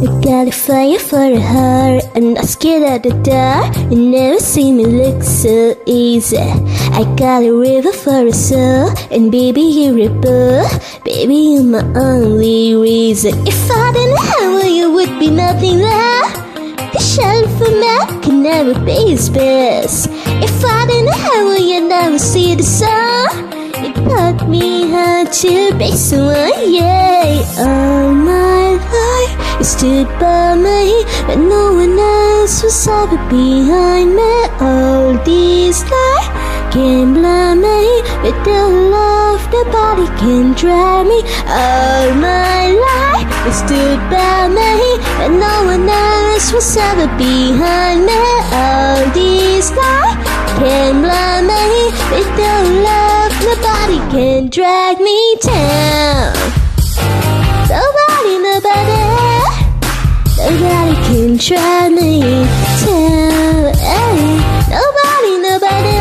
I got a fire for a heart and not scared of the dark. You never see me look so easy. I got a river for a soul And baby you're a bull Baby you're my only reason. If I didn't have you you would be nothing left The shell for me can never be his best. If I didn't have you you'd never see the sun. It taught me how to be someone, yeah All my you stood by me? When no one else was ever behind me. All these lies can't blame me. With the love nobody can drag me. All my life you stood by me. When no one else was ever behind me. All these lies can't blame me. With the love nobody can drag me down. Nobody, nobody Drag me down hey. Nobody, nobody.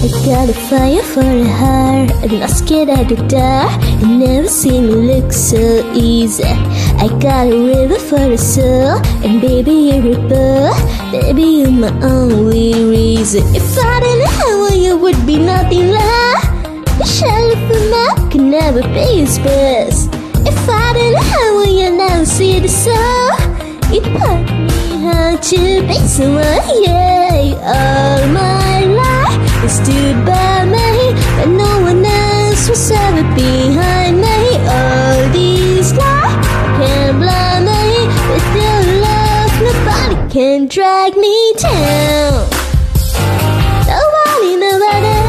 I got a fire for a heart I'm not scared of the dark You never see me look so easy. I got a river for a soul And baby you're a bull Baby you're my only reason. If I didn't have you, would be nothing left The shelter for me could never be his best If I didn't have you, never see the sun It taught me how to be someone, yeah All my life. You stood by me but no one else was ever behind me. All these lies can't blame me. With your love nobody can drag me down. Nobody, nobody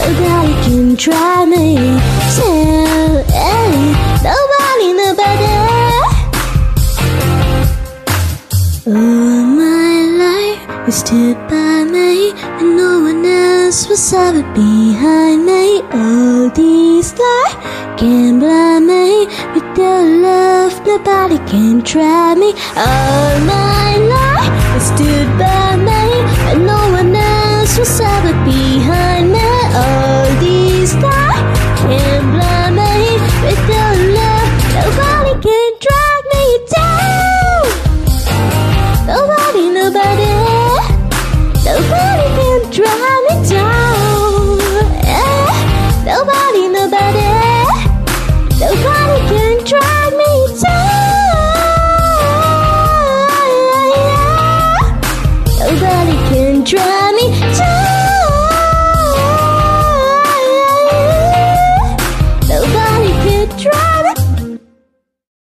Nobody can drag me down Nobody, All my life you stood by me And no one else was ever behind me. All these lies can't blame me With your love nobody can try me. All my life you stood by